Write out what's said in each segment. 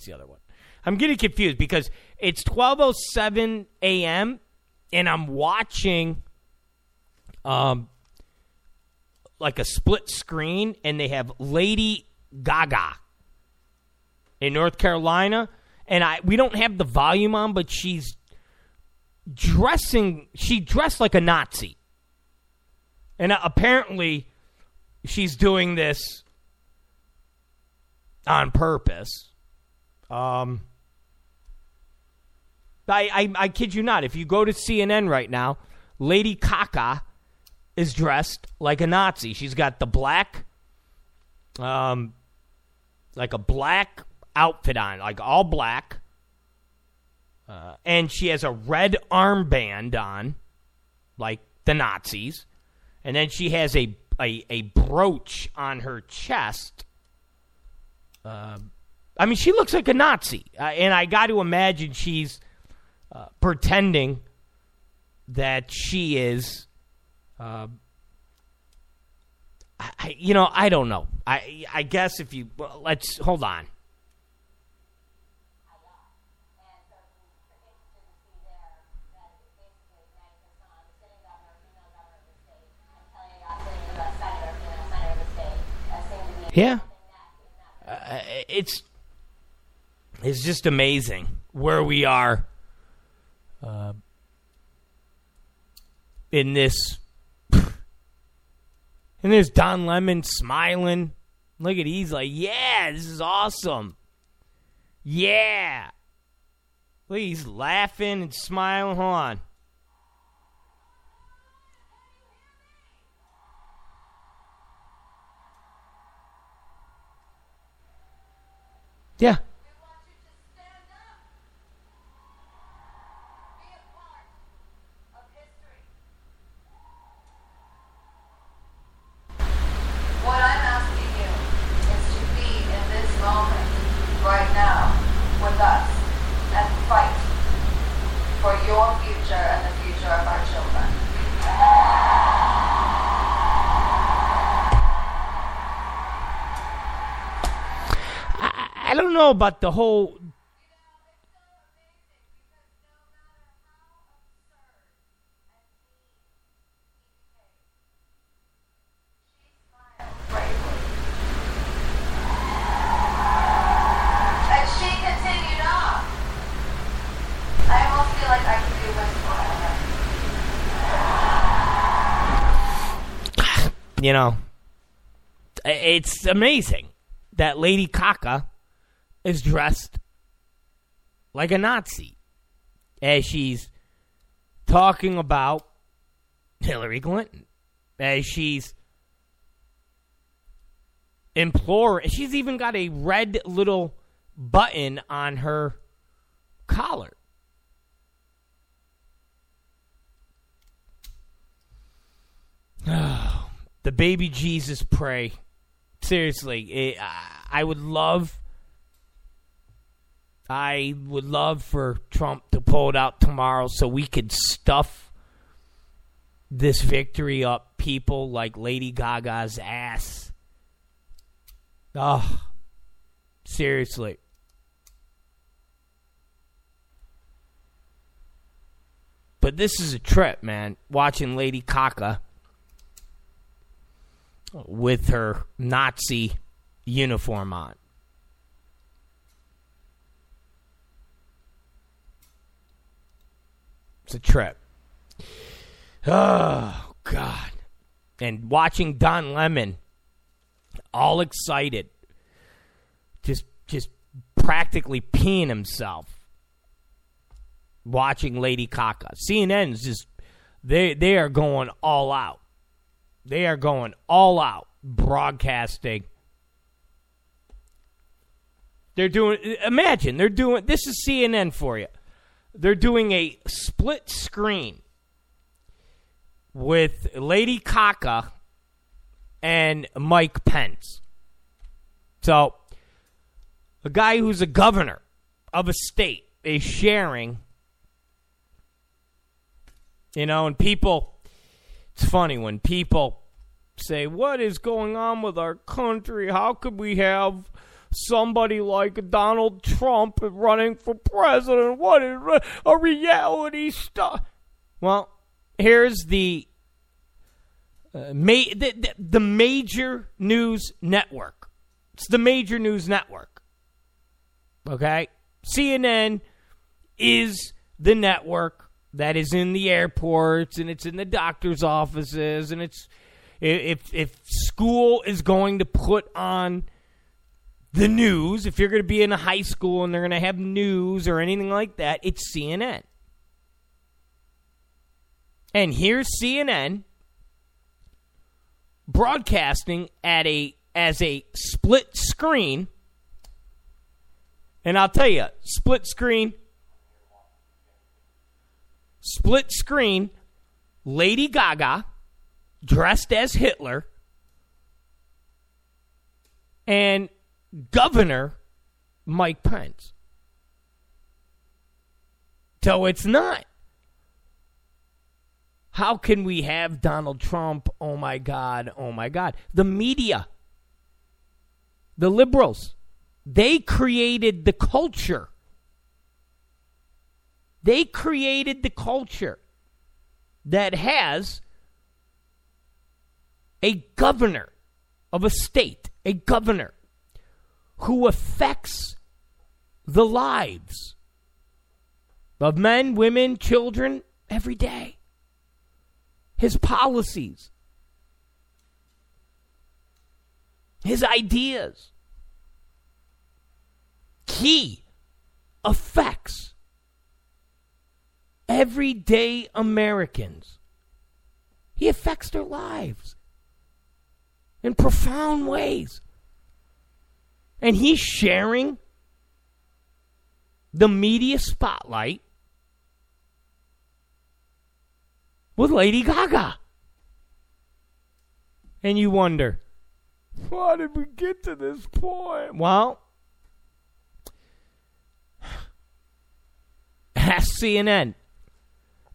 that's the other one. I'm getting confused because it's 12:07 a.m. and I'm watching um like a split screen and they have Lady Gaga in North Carolina and I we don't have the volume on but she's dressing she dressed like a Nazi. And uh, apparently she's doing this on purpose. Um I, I, I kid you not. If you go to CNN right now, Lady Kaka is dressed like a Nazi. She's got the black, um, like a black outfit on, like all black, uh, and she has a red armband on, like the Nazis, and then she has a a, a brooch on her chest. Uh, I mean, she looks like a Nazi, uh, and I got to imagine she's uh, pretending that she is. Uh, I, you know, I don't know. I I guess if you well, let's hold on. Yeah, uh, it's it's just amazing where we are uh, in this. And there's Don Lemon smiling. Look at he's like, yeah, this is awesome. Yeah. Look, he's laughing and smiling. Hold on. Yeah. What I'm asking you is to be in this moment right now with us and fight for your future and the future of our children. I, don't know about the whole. And she continued on. I almost feel like I could do this forever. You know, it's amazing that Lady Kaka is dressed like a Nazi as she's talking about Hillary Clinton, as she's imploring. She's even got a red little button on her collar. Oh. The baby Jesus pray. Seriously, it, I would love. I would love for Trump to pull it out tomorrow so we could stuff this victory up people like Lady Gaga's ass. Oh, seriously. But this is a trip, man. Watching Lady Kaka with her Nazi uniform on. It's a trip. Oh, God. And watching Don Lemon all excited, just just practically peeing himself watching Lady Kaka. CNN's just they they are going all out. They are going all out broadcasting. They're doing imagine they're doing this is CNN for you. They're doing a split screen with Lady Kaka and Mike Pence. So, a guy who's a governor of a state is sharing, you know, and people, it's funny when people say, What is going on with our country? How could we have somebody like Donald Trump running for president. What is a reality star? Well, here's the uh, ma- the, the, the major news network. It's the major news network. Okay? CNN is the network that is in the airports and it's in the doctor's offices and it's if if school is going to put on the news, if you're going to be in a high school and they're going to have news or anything like that, it's CNN. And here's CNN broadcasting at a as a split screen. And I'll tell you, split screen split screen Lady Gaga dressed as Hitler and Governor Mike Pence. So it's not. How can we have Donald Trump? Oh my God, oh my God. The media, the liberals, they created the culture. They created the culture that has a governor of a state, a governor who affects the lives of men, women, children every day. His policies, his ideas. He affects everyday Americans. He affects their lives in profound ways. And he's sharing the media spotlight with Lady Gaga. And you wonder, why did we get to this point? Well, ask CNN.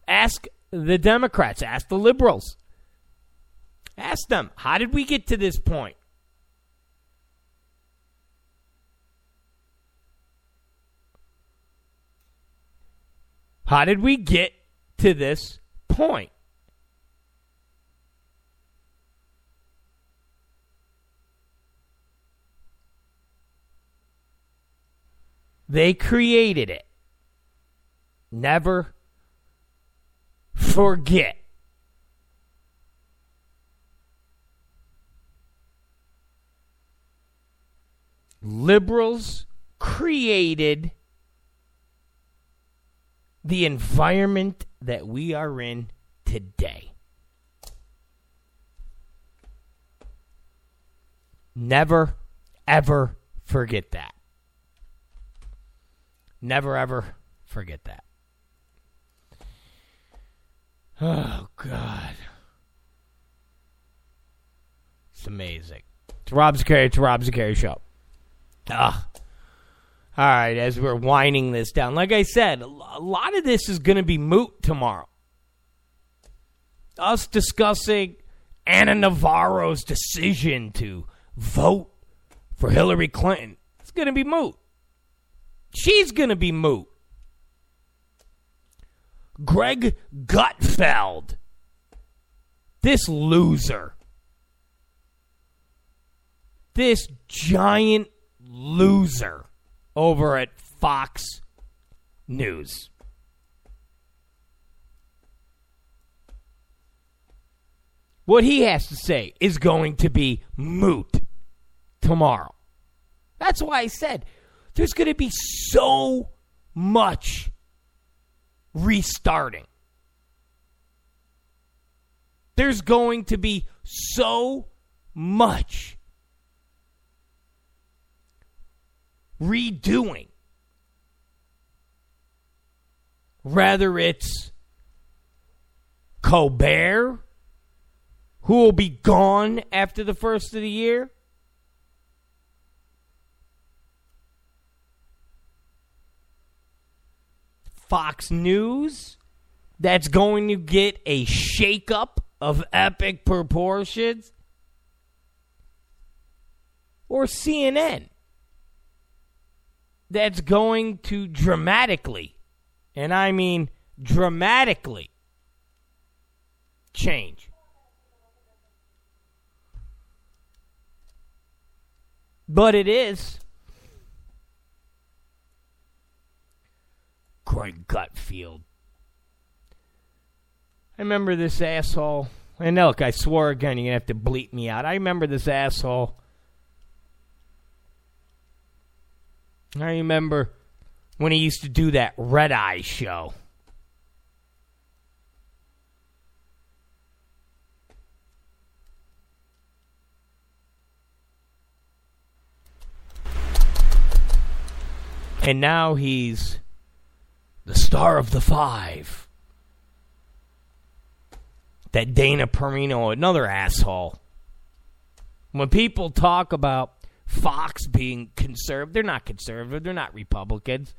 Ask the Democrats. Ask the liberals. Ask them, how did we get to this point? How did we get to this point? They created it. Never forget. Liberals created the environment that we are in today. Never, ever forget that. Never, ever forget that. Oh, God. It's amazing. It's Rob Zicari. It's Rob Zicari Show. Ah. All right, as we're winding this down, like I said, a lot of this is going to be moot tomorrow. Us discussing Ana Navarro's decision to vote for Hillary Clinton. It's going to be moot. She's going to be moot. Greg Gutfeld. This loser. This giant loser over at Fox News. What he has to say is going to be moot tomorrow. That's why I said there's going to be so much restarting. There's going to be so much redoing. Rather, it's Colbert, who will be gone after the first of the year. Fox News, that's going to get a shakeup of epic proportions. Or CNN that's going to dramatically, and I mean dramatically, change. But it is. Greg Gutfeld. I remember this asshole. And look, I swore again, you're going to have to bleep me out. I remember this asshole. I remember when he used to do that Red Eye show. And now he's the star of the five. That Dana Perino, another asshole. When people talk about Fox being conservative, they're not conservative, they're not Republicans.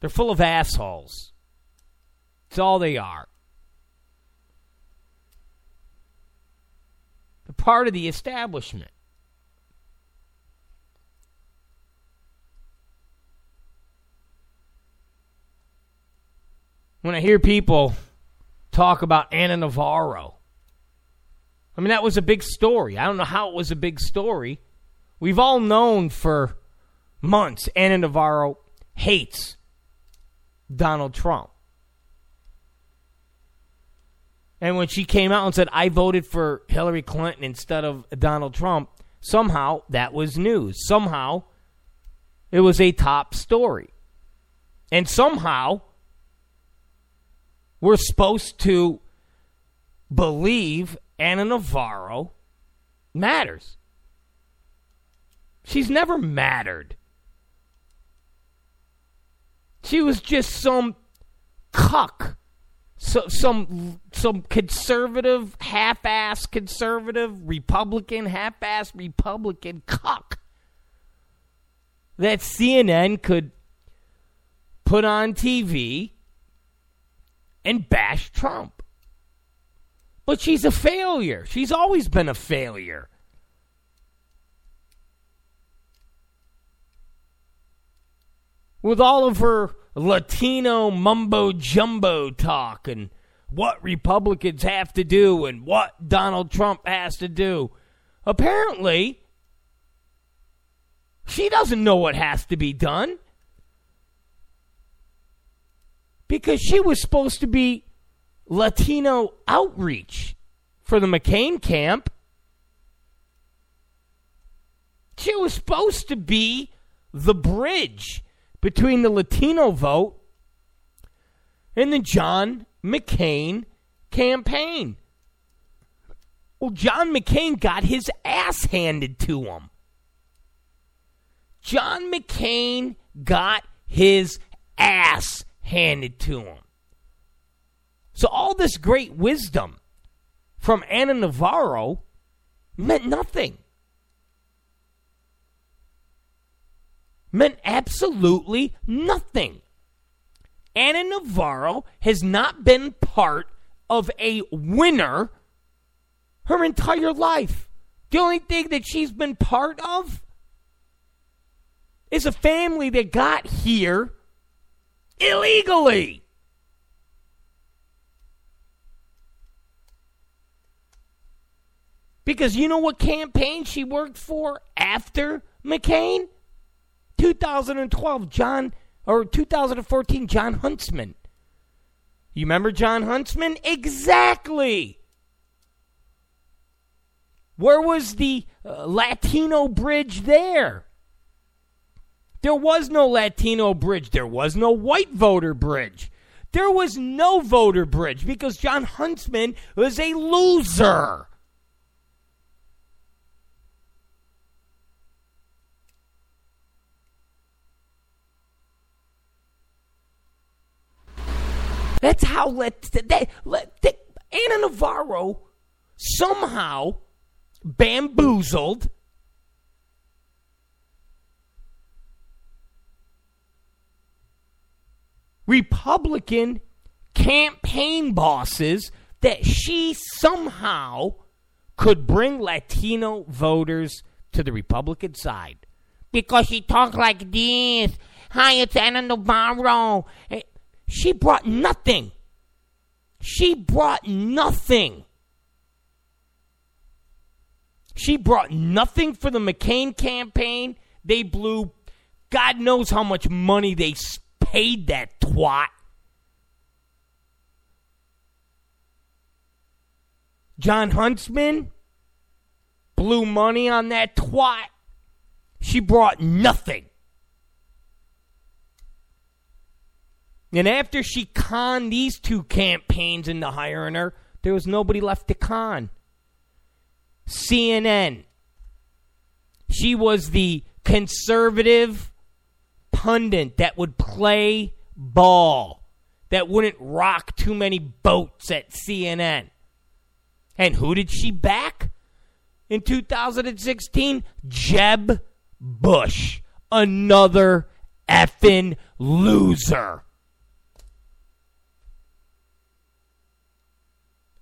They're full of assholes. It's all they are. They're part of the establishment. When I hear people talk about Ana Navarro. I mean, that was a big story. I don't know how it was a big story. We've all known for months Ana Navarro hates Donald Trump. And when she came out and said, I voted for Hillary Clinton instead of Donald Trump, somehow that was news. Somehow it was a top story. And somehow we're supposed to believe Ana Navarro matters. She's never mattered. She was just some cuck. So, some some conservative, half-ass conservative Republican, half-ass Republican cuck that CNN could put on TV and bash Trump. But she's a failure. She's always been a failure. With all of her Latino mumbo jumbo talk and what Republicans have to do and what Donald Trump has to do. Apparently, she doesn't know what has to be done because she was supposed to be Latino outreach for the McCain camp. She was supposed to be the bridge between the Latino vote and the John McCain campaign. Well, John McCain got his ass handed to him. John McCain got his ass handed to him. So all this great wisdom from Ana Navarro meant nothing. Meant absolutely nothing. Ana Navarro has not been part of a winner her entire life. The only thing that she's been part of is a family that got here illegally. Because you know what campaign she worked for after McCain? 2012, John, or 2014, Jon Huntsman. You remember Jon Huntsman? Exactly. Where was the uh, Latino bridge there? There was no Latino bridge. There was no white voter bridge. There was no voter bridge because Jon Huntsman was a loser. That's how let that, let that, Ana Navarro somehow bamboozled Republican campaign bosses that she somehow could bring Latino voters to the Republican side. because she talked like this. Hi, it's Ana Navarro. Eh, She brought nothing. She brought nothing. She brought nothing for the McCain campaign. They blew God knows how much money they s- paid that twat. Jon Huntsman blew money on that twat. She brought nothing. And after she conned these two campaigns into hiring her, there was nobody left to con. CNN. She was the conservative pundit that would play ball, that wouldn't rock too many boats at CNN. And who did she back in 2016? Jeb Bush, another effing loser.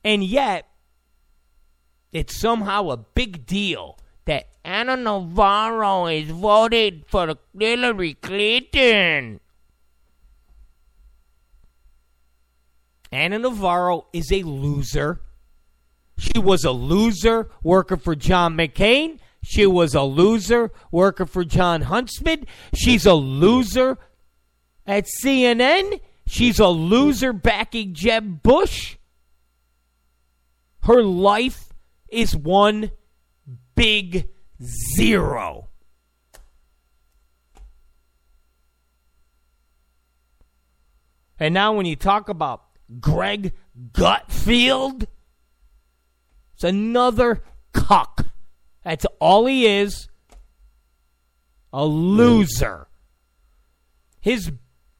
And yet, it's somehow a big deal that Ana Navarro is voted for Hillary Clinton. Ana Navarro is a loser. She was a loser working for John McCain. She was a loser working for Jon Huntsman. She's a loser at CNN. She's a loser backing Jeb Bush. Her life is one big zero. And now, when you talk about Greg Gutfeld, it's another cuck. That's all he is. A loser. His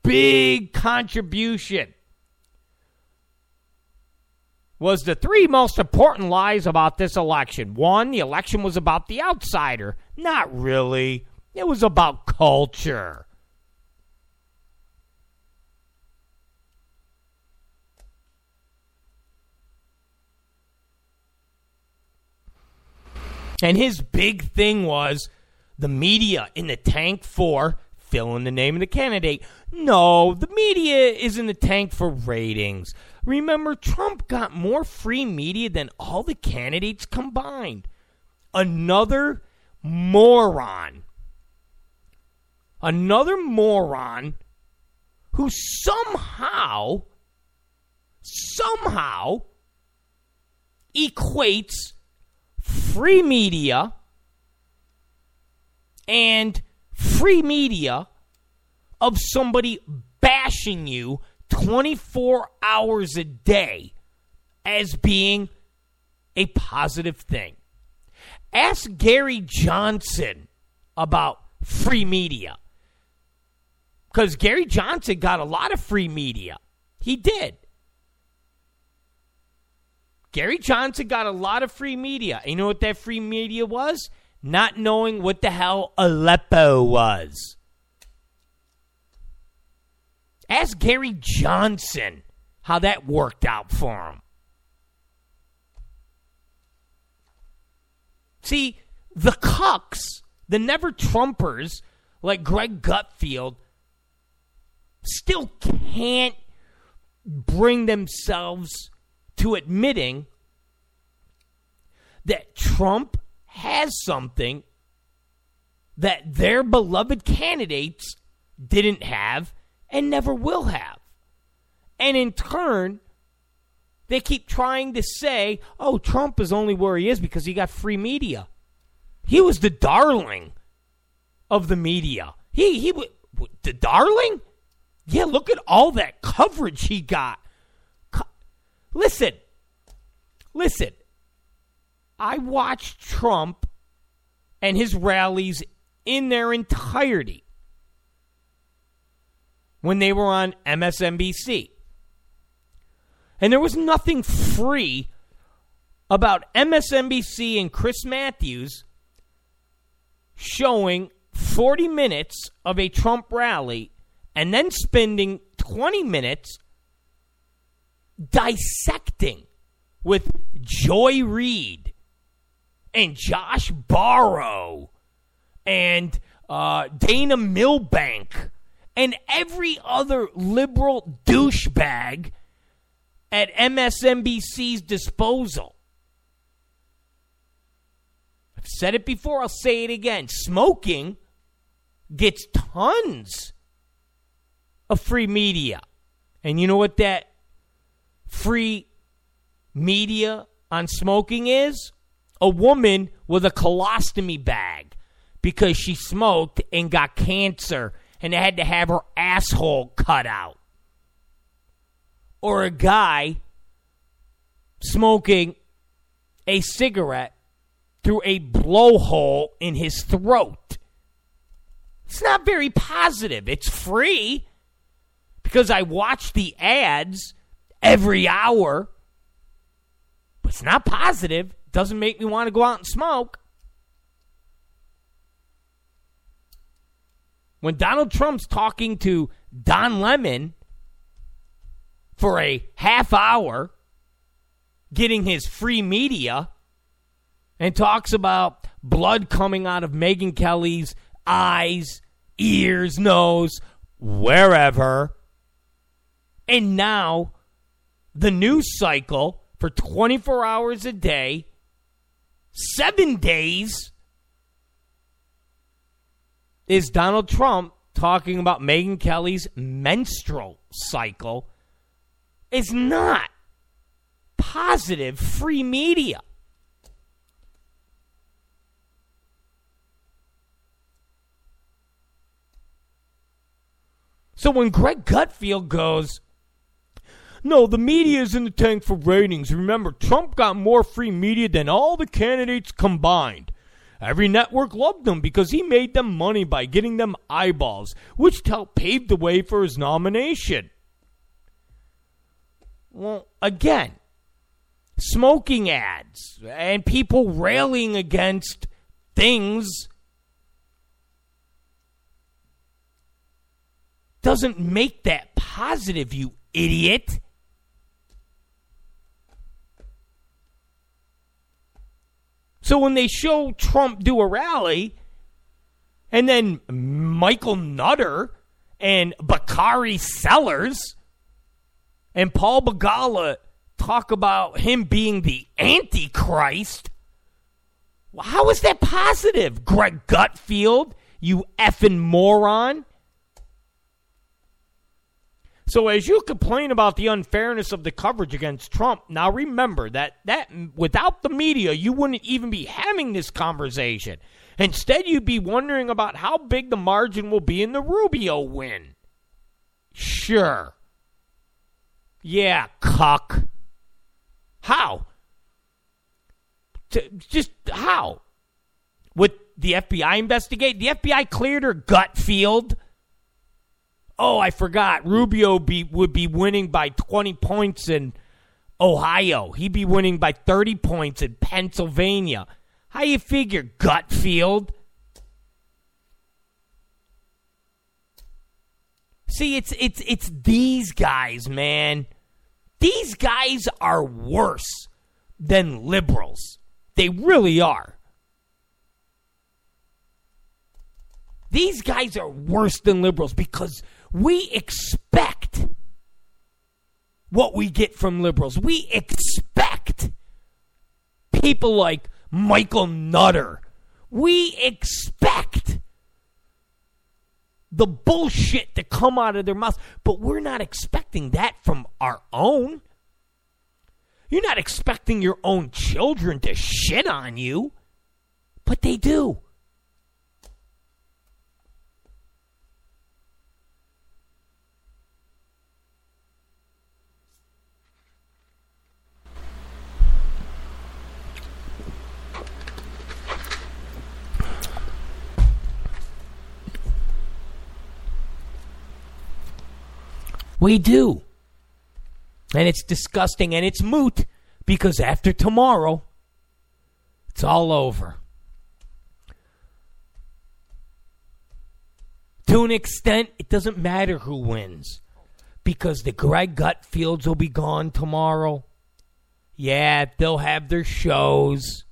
big contribution was the three most important lies about this election. One, the election was about the outsider. Not really. It was about culture. And his big thing was the media in the tank for fill in the name of the candidate. No, the media is in the tank for ratings. Remember, Trump got more free media than all the candidates combined. Another moron. Another moron who somehow, somehow equates free media and free media of somebody bashing you 24 hours a day as being a positive thing. Ask Gary Johnson about free media. Because Gary Johnson got a lot of free media. He did. Gary Johnson got a lot of free media. You know what that free media was? Not knowing what the hell Aleppo was. Ask Gary Johnson how that worked out for him. See, the cucks, the never Trumpers like Greg Gutfeld, still can't bring themselves to admitting that Trump has something that their beloved candidates didn't have and never will have. And in turn, they keep trying to say, oh, Trump is only where he is because he got free media. He was the darling of the media. He, he, the darling? Yeah, look at all that coverage he got. Co- Listen, listen. I watched Trump and his rallies in their entirety when they were on MSNBC. And there was nothing free about MSNBC and Chris Matthews showing 40 minutes of a Trump rally and then spending 20 minutes dissecting with Joy Reid and Josh Barro and uh, Dana Milbank, and every other liberal douchebag at MSNBC's disposal. I've said it before, I'll say it again. Smoking gets tons of free media. And you know what that free media on smoking is? A woman with a colostomy bag because she smoked and got cancer and they had to have her asshole cut out. Or a guy smoking a cigarette through a blowhole in his throat. It's not very positive. It's free because I watch the ads every hour. But it's not positive. Doesn't make me want to go out and smoke. When Donald Trump's talking to Don Lemon for a half hour, getting his free media, and talks about blood coming out of Megyn Kelly's eyes, ears, nose, wherever. And now the news cycle for 24 hours a day, seven days, is Donald Trump talking about Megyn Kelly's menstrual cycle is not positive free media. So when Greg Gutfeld goes, no, the media is in the tank for ratings. Remember, Trump got more free media than all the candidates combined. Every network loved him because he made them money by getting them eyeballs, which helped pave the way for his nomination. Well, again, smoking ads and people railing against things doesn't make that positive, you idiot. So when they show Trump do a rally, and then Michael Nutter and Bakari Sellers and Paul Begala talk about him being the Antichrist, how is that positive, Greg Gutfeld, You effing moron. So as you complain about the unfairness of the coverage against Trump, now remember that that without the media, you wouldn't even be having this conversation. Instead, you'd be wondering about how big the margin will be in the Rubio win. Sure. Yeah, cuck. How? just how? With the FBI investigate? The FBI cleared her Gutfeld oh, I forgot. Rubio be, would be winning by 20 points in Ohio. He'd be winning by 30 points in Pennsylvania. How you figure, Gutfeld? See, it's it's it's these guys, man. These guys are worse than liberals. They really are. These guys are worse than liberals because we expect what we get from liberals. We expect people like Michael Nutter. We expect the bullshit to come out of their mouths, but we're not expecting that from our own. You're not expecting your own children to shit on you, but they do. We do. And it's disgusting and it's moot because after tomorrow, it's all over. To an extent, it doesn't matter who wins because the Greg Gutfelds will be gone tomorrow. Yeah, they'll have their shows.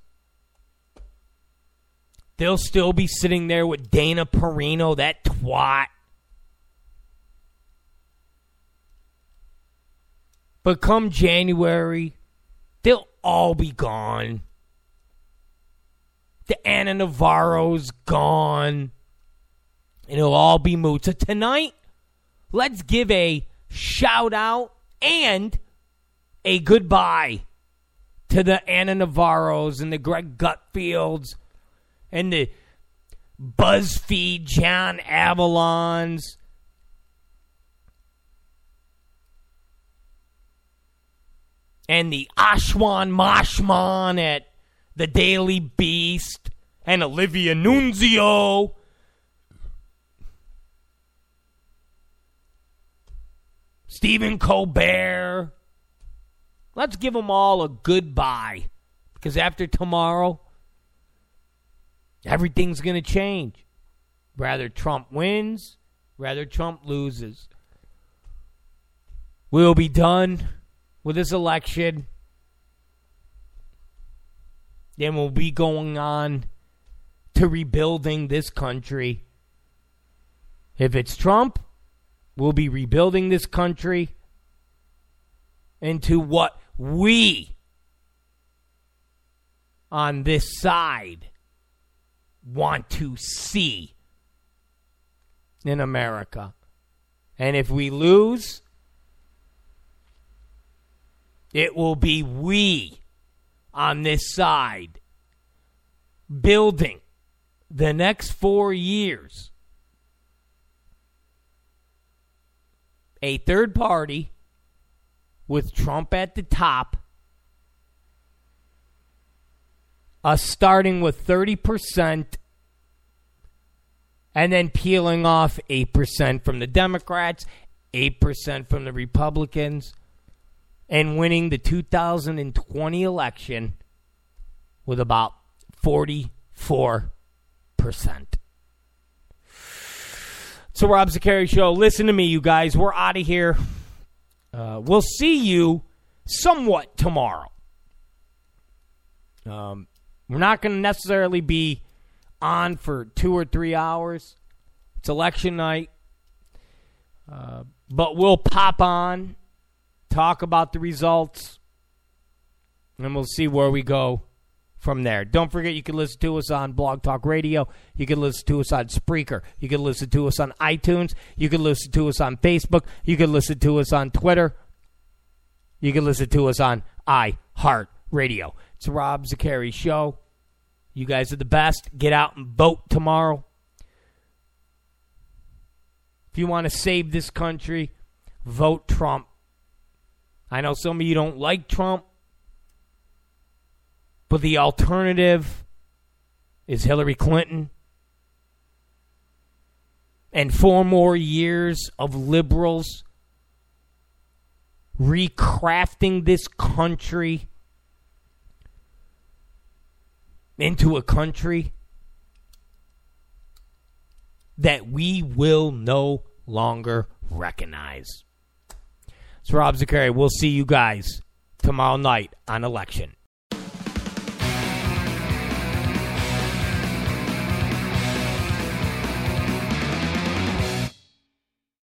They'll still be sitting there with Dana Perino, that twat. But come January, they'll all be gone. The Ana Navarro's gone. And it'll all be moot. So tonight, let's give a shout out and a goodbye to the Anna Navarros and the Greg Gutfelds and the BuzzFeed John Avlons. And the Ashwan Mashman at the Daily Beast and Olivia Nuzzi. Stephen Colbert. Let's give them all a goodbye. Because after tomorrow, everything's going to change. Rather Trump wins, rather Trump loses. We'll be done with this election. Then we'll be going on to rebuilding this country. If it's Trump, we'll be rebuilding this country into what we on this side want to see in America. And if we lose, it will be we on this side building the next four years. A third party with Trump at the top, us starting with 30% and then peeling off 8% from the Democrats, 8% from the Republicans, and winning the 2020 election with about 44%. So, Rob Zicari Show, listen to me, you guys. We're out of here. Uh, we'll see you somewhat tomorrow. Um, we're not going to necessarily be on for two or three hours. It's election night. Uh, but we'll pop on, talk about the results, and we'll see where we go from there. Don't forget you can listen to us on Blog Talk Radio. You can listen to us on Spreaker. You can listen to us on iTunes. You can listen to us on Facebook. You can listen to us on Twitter. You can listen to us on iHeartRadio. It's Rob Zicari Show. You guys are the best. Get out and vote tomorrow. If you want to save this country, vote Trump. I know some of you don't like Trump. But the alternative is Hillary Clinton. And four more years of liberals recrafting this country into a country that we will no longer recognize. It's Rob Zicari. We'll see you guys tomorrow night on election